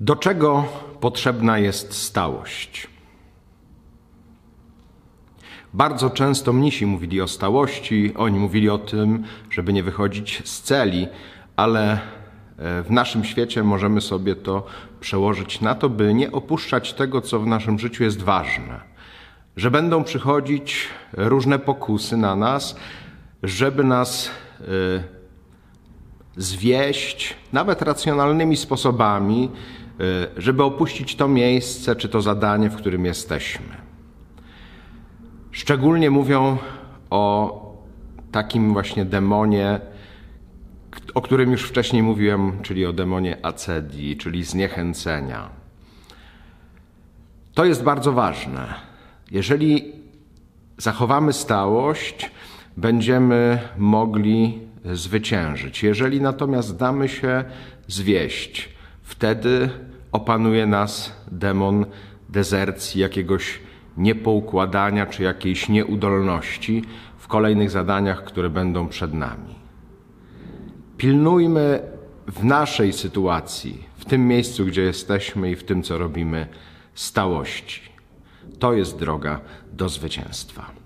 Do czego potrzebna jest stałość? Bardzo często mnisi mówili o stałości, oni mówili o tym, żeby nie wychodzić z celi, ale e, w naszym świecie możemy sobie to przełożyć na to, by nie opuszczać tego, co w naszym życiu jest ważne. Że będą przychodzić różne pokusy na nas, żeby nas y, zwieść, nawet racjonalnymi sposobami, żeby opuścić to miejsce czy to zadanie, w którym jesteśmy. Szczególnie mówią o takim właśnie demonie, o którym już wcześniej mówiłem, czyli o demonie acedii, czyli zniechęcenia. To jest bardzo ważne. Jeżeli zachowamy stałość, będziemy mogli zwyciężyć. Jeżeli natomiast damy się zwieść, wtedy opanuje nas demon dezercji, jakiegoś niepoukładania czy jakiejś nieudolności w kolejnych zadaniach, które będą przed nami. Pilnujmy w naszej sytuacji, w tym miejscu, gdzie jesteśmy i w tym, co robimy, stałości. To jest droga do zwycięstwa.